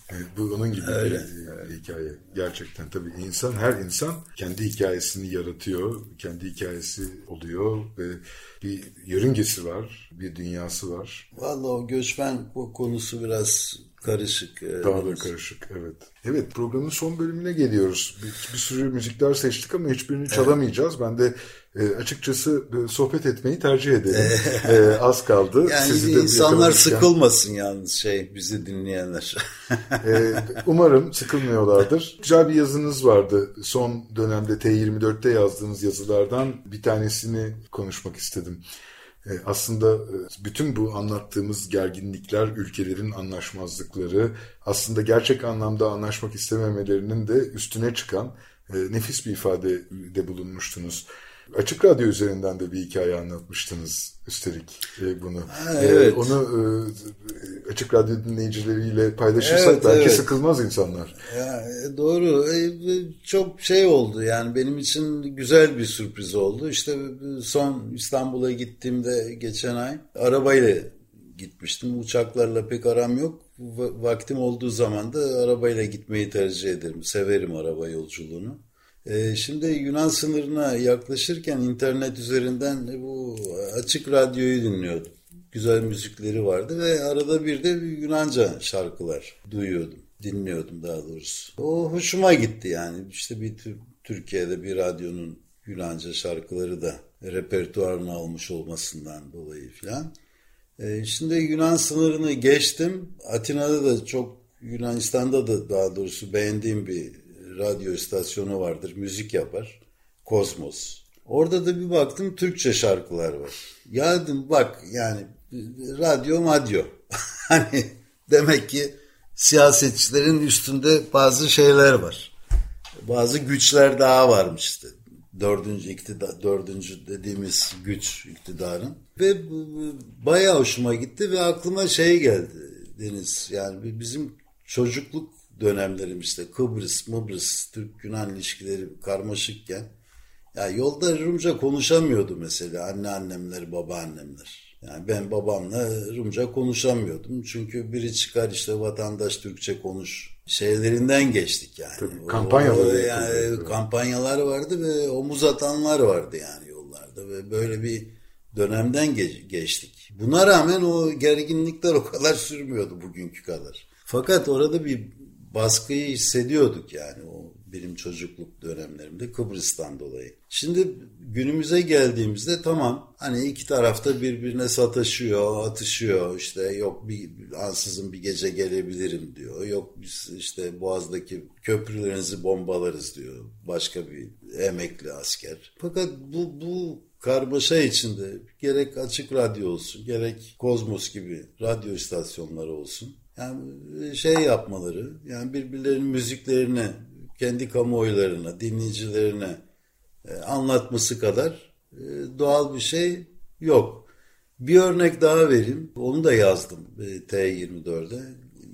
Evet, bu onun gibi Öyle. bir evet. hikaye. Gerçekten tabii insan her insan kendi hikayesini yaratıyor. Kendi hikayesi oluyor ve bir yörüngesi var, bir dünyası var. Vallahi o göçmen konusu biraz karışık. E, Daha da karışık evet. Evet programın son bölümüne geliyoruz. Bir, bir sürü müzikler seçtik ama hiçbirini çalamayacağız. Ben de e, açıkçası e, sohbet etmeyi tercih ederim. e, az kaldı. Yani Sizi de insanlar sıkılmasın yalnız şey bizi dinleyenler. e, umarım sıkılmıyorlardır. Güzel bir yazınız vardı. Son dönemde T24'te yazdığınız yazılardan bir tanesini konuşmak istedim. E, aslında e, bütün bu anlattığımız gerginlikler, ülkelerin anlaşmazlıkları, aslında gerçek anlamda anlaşmak istememelerinin de üstüne çıkan e, nefis bir ifadede bulunmuştunuz. Açık Radyo üzerinden de bir hikaye anlatmıştınız üstelik e, bunu. Ha, evet. E, onu e, Açık Radyo dinleyicileriyle paylaşırsak evet, belki evet. sıkılmaz insanlar. Ya, doğru. Çok şey oldu yani benim için güzel bir sürpriz oldu. İşte son İstanbul'a gittiğimde geçen ay arabayla gitmiştim. Uçaklarla pek aram yok. Vaktim olduğu zaman da arabayla gitmeyi tercih ederim. Severim araba yolculuğunu. Ee, şimdi Yunan sınırına yaklaşırken internet üzerinden bu açık radyoyu dinliyordum. Güzel müzikleri vardı ve arada bir de Yunanca şarkılar duyuyordum. Dinliyordum daha doğrusu. O hoşuma gitti yani. İşte bir Türkiye'de bir radyonun Yunanca şarkıları da repertuarına almış olmasından dolayı filan. Ee, şimdi Yunan sınırını geçtim. Atina'da da çok Yunanistan'da da daha doğrusu beğendiğim bir radyo istasyonu vardır. Müzik yapar. Kosmos. Orada da bir baktım Türkçe şarkılar var. Ya dedim bak yani radyo madyo. hani demek ki siyasetçilerin üstünde bazı şeyler var. Bazı güçler daha varmış işte dördüncü iktidar, dördüncü dediğimiz güç iktidarın. Ve bayağı hoşuma gitti ve aklıma şey geldi Deniz. Yani bizim çocukluk dönemlerim işte Kıbrıs, Mıbrıs, Türk-Yunan ilişkileri karmaşıkken ya yolda Rumca konuşamıyordu mesela anneannemler, babaannemler. Yani ben babamla Rumca konuşamıyordum. Çünkü biri çıkar işte vatandaş Türkçe konuş şeylerinden geçtik yani. Tabii, kampanyalar, yani, kampanyalar vardı ve omuz atanlar vardı yani yollarda ve böyle bir dönemden geç, geçtik. Buna rağmen o gerginlikler o kadar sürmüyordu bugünkü kadar. Fakat orada bir baskıyı hissediyorduk yani o benim çocukluk dönemlerimde Kıbrıs'tan dolayı. Şimdi günümüze geldiğimizde tamam hani iki tarafta birbirine sataşıyor, atışıyor işte yok bir ansızın bir gece gelebilirim diyor. Yok biz işte Boğaz'daki köprülerinizi bombalarız diyor başka bir emekli asker. Fakat bu, bu karmaşa içinde gerek açık radyo olsun gerek Kozmos gibi radyo istasyonları olsun yani şey yapmaları yani birbirlerinin müziklerini kendi kamuoylarına, dinleyicilerine e, anlatması kadar e, doğal bir şey yok. Bir örnek daha vereyim. Onu da yazdım e, T24'de.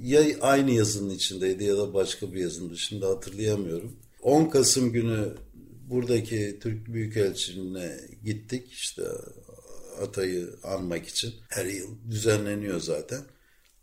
Ya aynı yazının içindeydi ya da başka bir yazının dışında hatırlayamıyorum. 10 Kasım günü buradaki Türk Büyükelçiliğine gittik. İşte Atay'ı anmak için. Her yıl düzenleniyor zaten.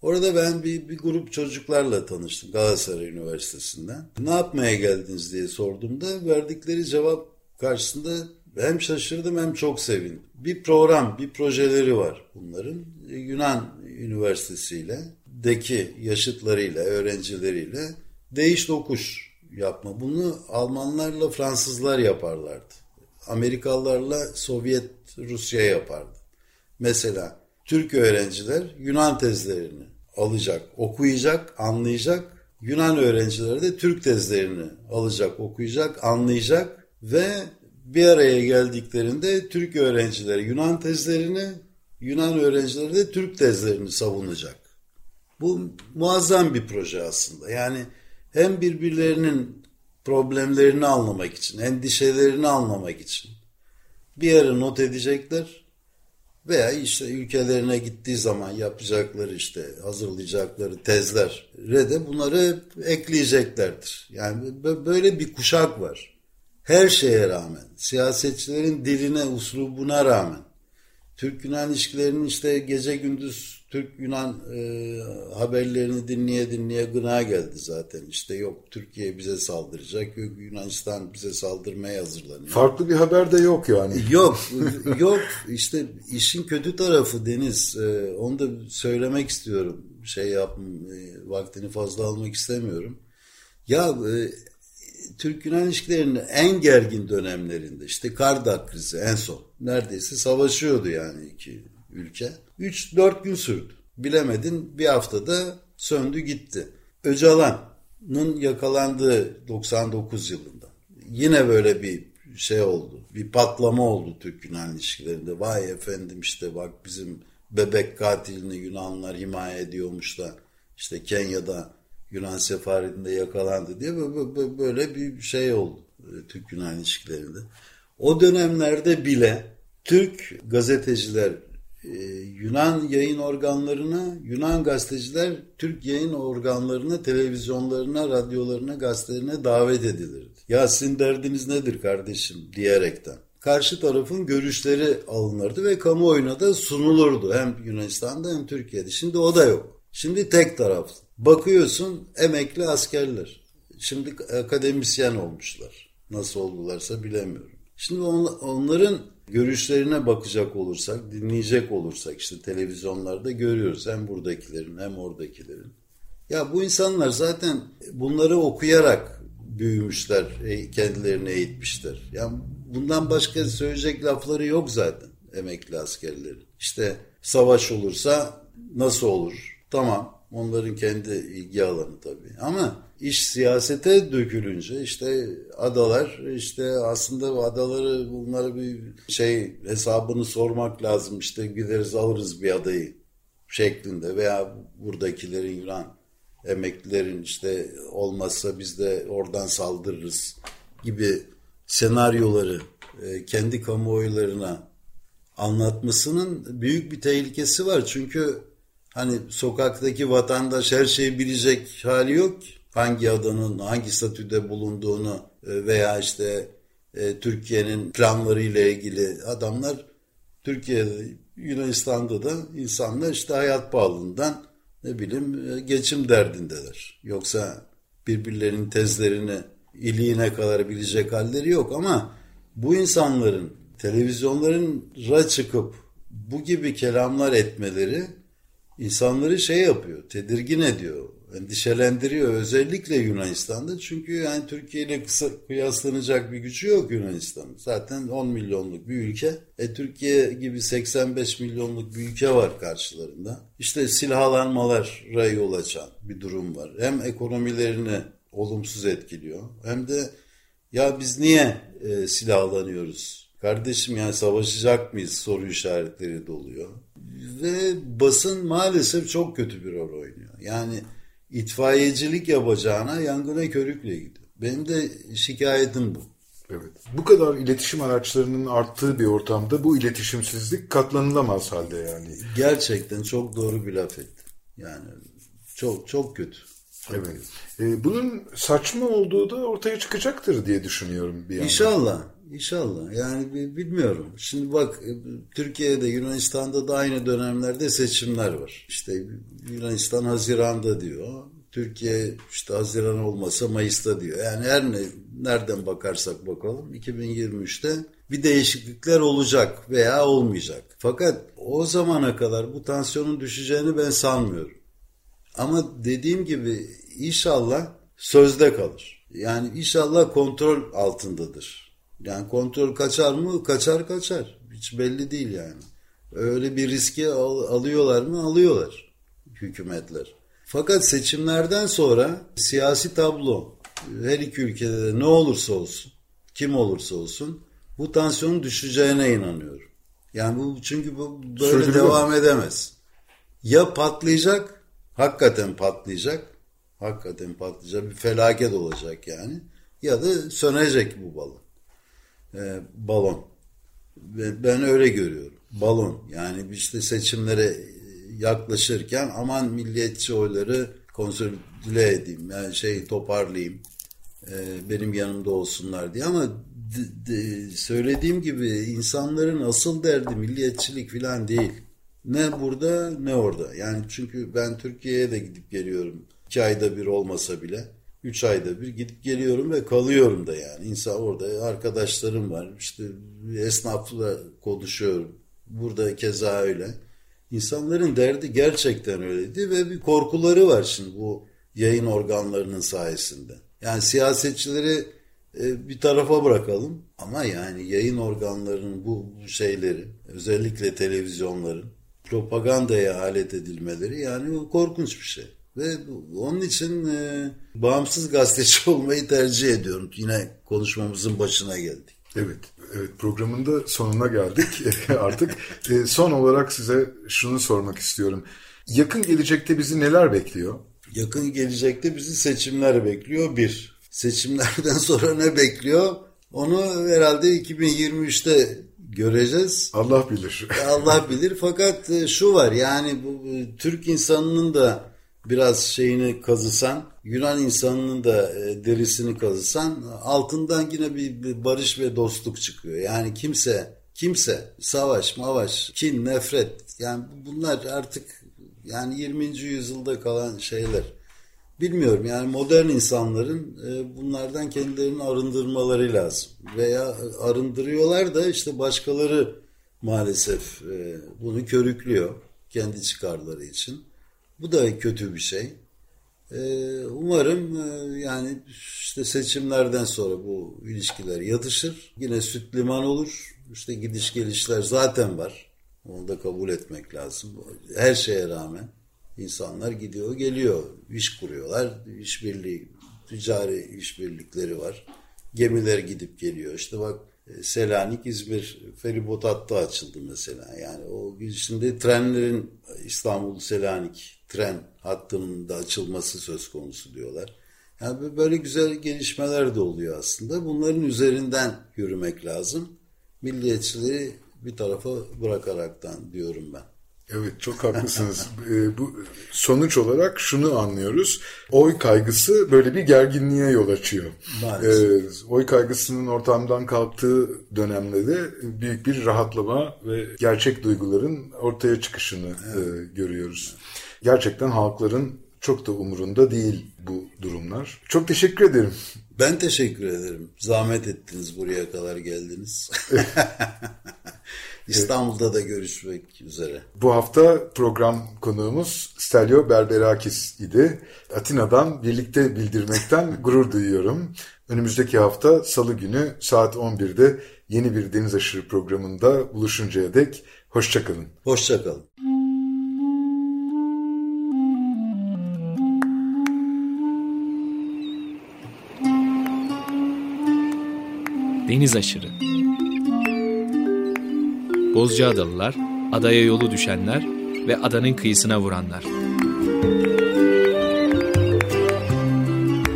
Orada ben bir, bir grup çocuklarla tanıştım Galatasaray Üniversitesi'nden. Ne yapmaya geldiniz diye sorduğumda verdikleri cevap karşısında hem şaşırdım hem çok sevindim. Bir program, bir projeleri var bunların. Yunan Üniversitesi'yle, deki yaşıtlarıyla, öğrencileriyle değiş dokuş yapma. Bunu Almanlarla Fransızlar yaparlardı. Amerikalılarla Sovyet Rusya yapardı. Mesela Türk öğrenciler Yunan tezlerini alacak, okuyacak, anlayacak. Yunan öğrencileri de Türk tezlerini alacak, okuyacak, anlayacak ve bir araya geldiklerinde Türk öğrencileri Yunan tezlerini, Yunan öğrencileri de Türk tezlerini savunacak. Bu muazzam bir proje aslında. Yani hem birbirlerinin problemlerini anlamak için, endişelerini anlamak için bir yere not edecekler veya işte ülkelerine gittiği zaman yapacakları işte hazırlayacakları tezler de bunları ekleyeceklerdir. Yani böyle bir kuşak var. Her şeye rağmen, siyasetçilerin diline, uslubuna rağmen, Türk-Yunan ilişkilerinin işte gece gündüz Türk-Yunan e, haberlerini dinleye dinleye gına geldi zaten. İşte yok Türkiye bize saldıracak, yok Yunanistan bize saldırmaya hazırlanıyor. Farklı bir haber de yok yani. Yok, yok. İşte işin kötü tarafı Deniz. E, onu da söylemek istiyorum. Şey yap, e, vaktini fazla almak istemiyorum. Ya e, Türk-Yunan ilişkilerinin en gergin dönemlerinde işte Kardak krizi en son. Neredeyse savaşıyordu yani iki ülke. 3-4 gün sürdü. Bilemedin bir haftada söndü gitti. Öcalan'ın yakalandığı 99 yılında. Yine böyle bir şey oldu. Bir patlama oldu Türk-Yunan ilişkilerinde. Vay efendim işte bak bizim bebek katilini Yunanlar himaye ediyormuş da işte Kenya'da Yunan sefaretinde yakalandı diye böyle bir şey oldu e, Türk-Yunan ilişkilerinde. O dönemlerde bile Türk gazeteciler e, Yunan yayın organlarına, Yunan gazeteciler Türk yayın organlarına, televizyonlarına, radyolarına, gazetelerine davet edilirdi. Ya sizin derdiniz nedir kardeşim diyerekten. karşı tarafın görüşleri alınırdı ve kamuoyuna da sunulurdu. Hem Yunanistan'da hem Türkiye'de. Şimdi o da yok. Şimdi tek taraf. Bakıyorsun emekli askerler. Şimdi akademisyen olmuşlar. Nasıl oldularsa bilemiyorum. Şimdi on, onların görüşlerine bakacak olursak, dinleyecek olursak işte televizyonlarda görüyoruz hem buradakilerin hem oradakilerin. Ya bu insanlar zaten bunları okuyarak büyümüşler, e, kendilerini eğitmişler. Yani bundan başka söyleyecek lafları yok zaten emekli askerlerin. İşte savaş olursa nasıl olur? Tamam onların kendi ilgi alanı tabii. Ama iş siyasete dökülünce işte adalar işte aslında adaları bunlara bir şey hesabını sormak lazım. İşte gideriz alırız bir adayı şeklinde veya buradakilerin Yunan emeklilerin işte olmazsa biz de oradan saldırırız gibi senaryoları e, kendi kamuoylarına anlatmasının büyük bir tehlikesi var. Çünkü hani sokaktaki vatandaş her şeyi bilecek hali yok. Hangi adanın hangi statüde bulunduğunu e, veya işte e, Türkiye'nin planlarıyla ilgili adamlar Türkiye'de Yunanistan'da da insanlar işte hayat pahalılığından ne bileyim e, geçim derdindeler. Yoksa birbirlerinin tezlerini iliğine kadar bilecek halleri yok ama bu insanların televizyonların ra çıkıp bu gibi kelamlar etmeleri insanları şey yapıyor, tedirgin ediyor, endişelendiriyor. Özellikle Yunanistan'da çünkü yani Türkiye ile kısa kıyaslanacak bir gücü yok Yunanistan. Zaten 10 milyonluk bir ülke. E Türkiye gibi 85 milyonluk bir ülke var karşılarında. İşte silahlanmalara yol açan bir durum var. Hem ekonomilerini olumsuz etkiliyor hem de ya biz niye e, silahlanıyoruz? Kardeşim yani savaşacak mıyız soru işaretleri doluyor. Ve basın maalesef çok kötü bir rol oynuyor. Yani itfaiyecilik yapacağına yangına körükle gidiyor. Benim de şikayetim bu. Evet. Bu kadar iletişim araçlarının arttığı bir ortamda bu iletişimsizlik katlanılamaz halde yani. Gerçekten çok doğru bir laf ettin. Yani çok çok kötü. Çok evet. Kötü. Ee, bunun saçma olduğu da ortaya çıkacaktır diye düşünüyorum bir yandan. İnşallah. İnşallah. Yani bilmiyorum. Şimdi bak e, Türkiye'de Yunanistan'da da aynı dönemlerde seçimler var. İşte Yunanistan Haziran'da diyor. Türkiye işte Haziran olmasa Mayıs'ta diyor. Yani her ne nereden bakarsak bakalım 2023'te bir değişiklikler olacak veya olmayacak. Fakat o zamana kadar bu tansiyonun düşeceğini ben sanmıyorum. Ama dediğim gibi inşallah sözde kalır. Yani inşallah kontrol altındadır. Yani kontrol kaçar mı? Kaçar kaçar. Hiç belli değil yani. Öyle bir riski al, alıyorlar mı? Alıyorlar hükümetler. Fakat seçimlerden sonra siyasi tablo her iki ülkede de ne olursa olsun, kim olursa olsun bu tansiyonun düşeceğine inanıyorum. Yani bu çünkü bu böyle Sürdürüyor. devam edemez. Ya patlayacak, hakikaten patlayacak. Hakikaten patlayacak bir felaket olacak yani. Ya da sönecek bu balon e, balon. Ben öyle görüyorum. Balon. Yani işte seçimlere yaklaşırken aman milliyetçi oyları konsolide edeyim. Yani şey toparlayayım. E, benim yanımda olsunlar diye ama de, de, söylediğim gibi insanların asıl derdi milliyetçilik falan değil. Ne burada ne orada. Yani çünkü ben Türkiye'ye de gidip geliyorum. iki ayda bir olmasa bile. Üç ayda bir gidip geliyorum ve kalıyorum da yani. İnsan orada arkadaşlarım var. İşte esnafla konuşuyorum. Burada keza öyle. İnsanların derdi gerçekten öyleydi ve bir korkuları var şimdi bu yayın organlarının sayesinde. Yani siyasetçileri e, bir tarafa bırakalım ama yani yayın organlarının bu şeyleri özellikle televizyonların propagandaya alet edilmeleri yani korkunç bir şey. Ve onun için e, bağımsız gazeteci olmayı tercih ediyorum. Yine konuşmamızın başına geldik. Evet, evet programın da sonuna geldik artık. E, son olarak size şunu sormak istiyorum. Yakın gelecekte bizi neler bekliyor? Yakın gelecekte bizi seçimler bekliyor bir. Seçimlerden sonra ne bekliyor? Onu herhalde 2023'te göreceğiz. Allah bilir. Allah bilir fakat e, şu var yani bu Türk insanının da biraz şeyini kazısan, Yunan insanının da e, derisini kazısan altından yine bir, bir barış ve dostluk çıkıyor. Yani kimse kimse savaş, mavaş, kin, nefret yani bunlar artık yani 20. yüzyılda kalan şeyler. Bilmiyorum yani modern insanların e, bunlardan kendilerini arındırmaları lazım. Veya arındırıyorlar da işte başkaları maalesef e, bunu körüklüyor kendi çıkarları için. Bu da kötü bir şey. E, umarım yani işte seçimlerden sonra bu ilişkiler yatışır. Yine süt liman olur. İşte gidiş gelişler zaten var. Onu da kabul etmek lazım. Her şeye rağmen. İnsanlar gidiyor geliyor, iş kuruyorlar, işbirliği, ticari işbirlikleri var. Gemiler gidip geliyor. İşte bak e, Selanik İzmir feribot hattı açıldı mesela. Yani o şimdi trenlerin İstanbul Selanik tren hattının da açılması söz konusu diyorlar. Yani böyle güzel gelişmeler de oluyor aslında. Bunların üzerinden yürümek lazım. Milliyetçiliği bir tarafa bırakaraktan diyorum ben. Evet çok haklısınız. e, bu sonuç olarak şunu anlıyoruz. Oy kaygısı böyle bir gerginliğe yol açıyor. E, oy kaygısının ortamdan kalktığı dönemde de büyük bir rahatlama ve gerçek duyguların ortaya çıkışını evet. e, görüyoruz. Gerçekten halkların çok da umurunda değil bu durumlar. Çok teşekkür ederim. Ben teşekkür ederim. Zahmet ettiniz buraya kadar geldiniz. İstanbul'da da görüşmek üzere. Bu hafta program konuğumuz Stelio Berberakis idi. Atina'dan birlikte bildirmekten gurur duyuyorum. Önümüzdeki hafta salı günü saat 11'de yeni bir Deniz Aşırı programında buluşuncaya dek hoşçakalın. Hoşçakalın. Deniz Aşırı Bozcaadalılar, adaya yolu düşenler ve adanın kıyısına vuranlar.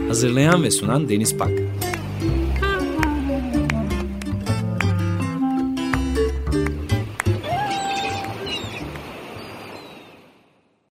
Hazırlayan ve sunan Deniz Pak.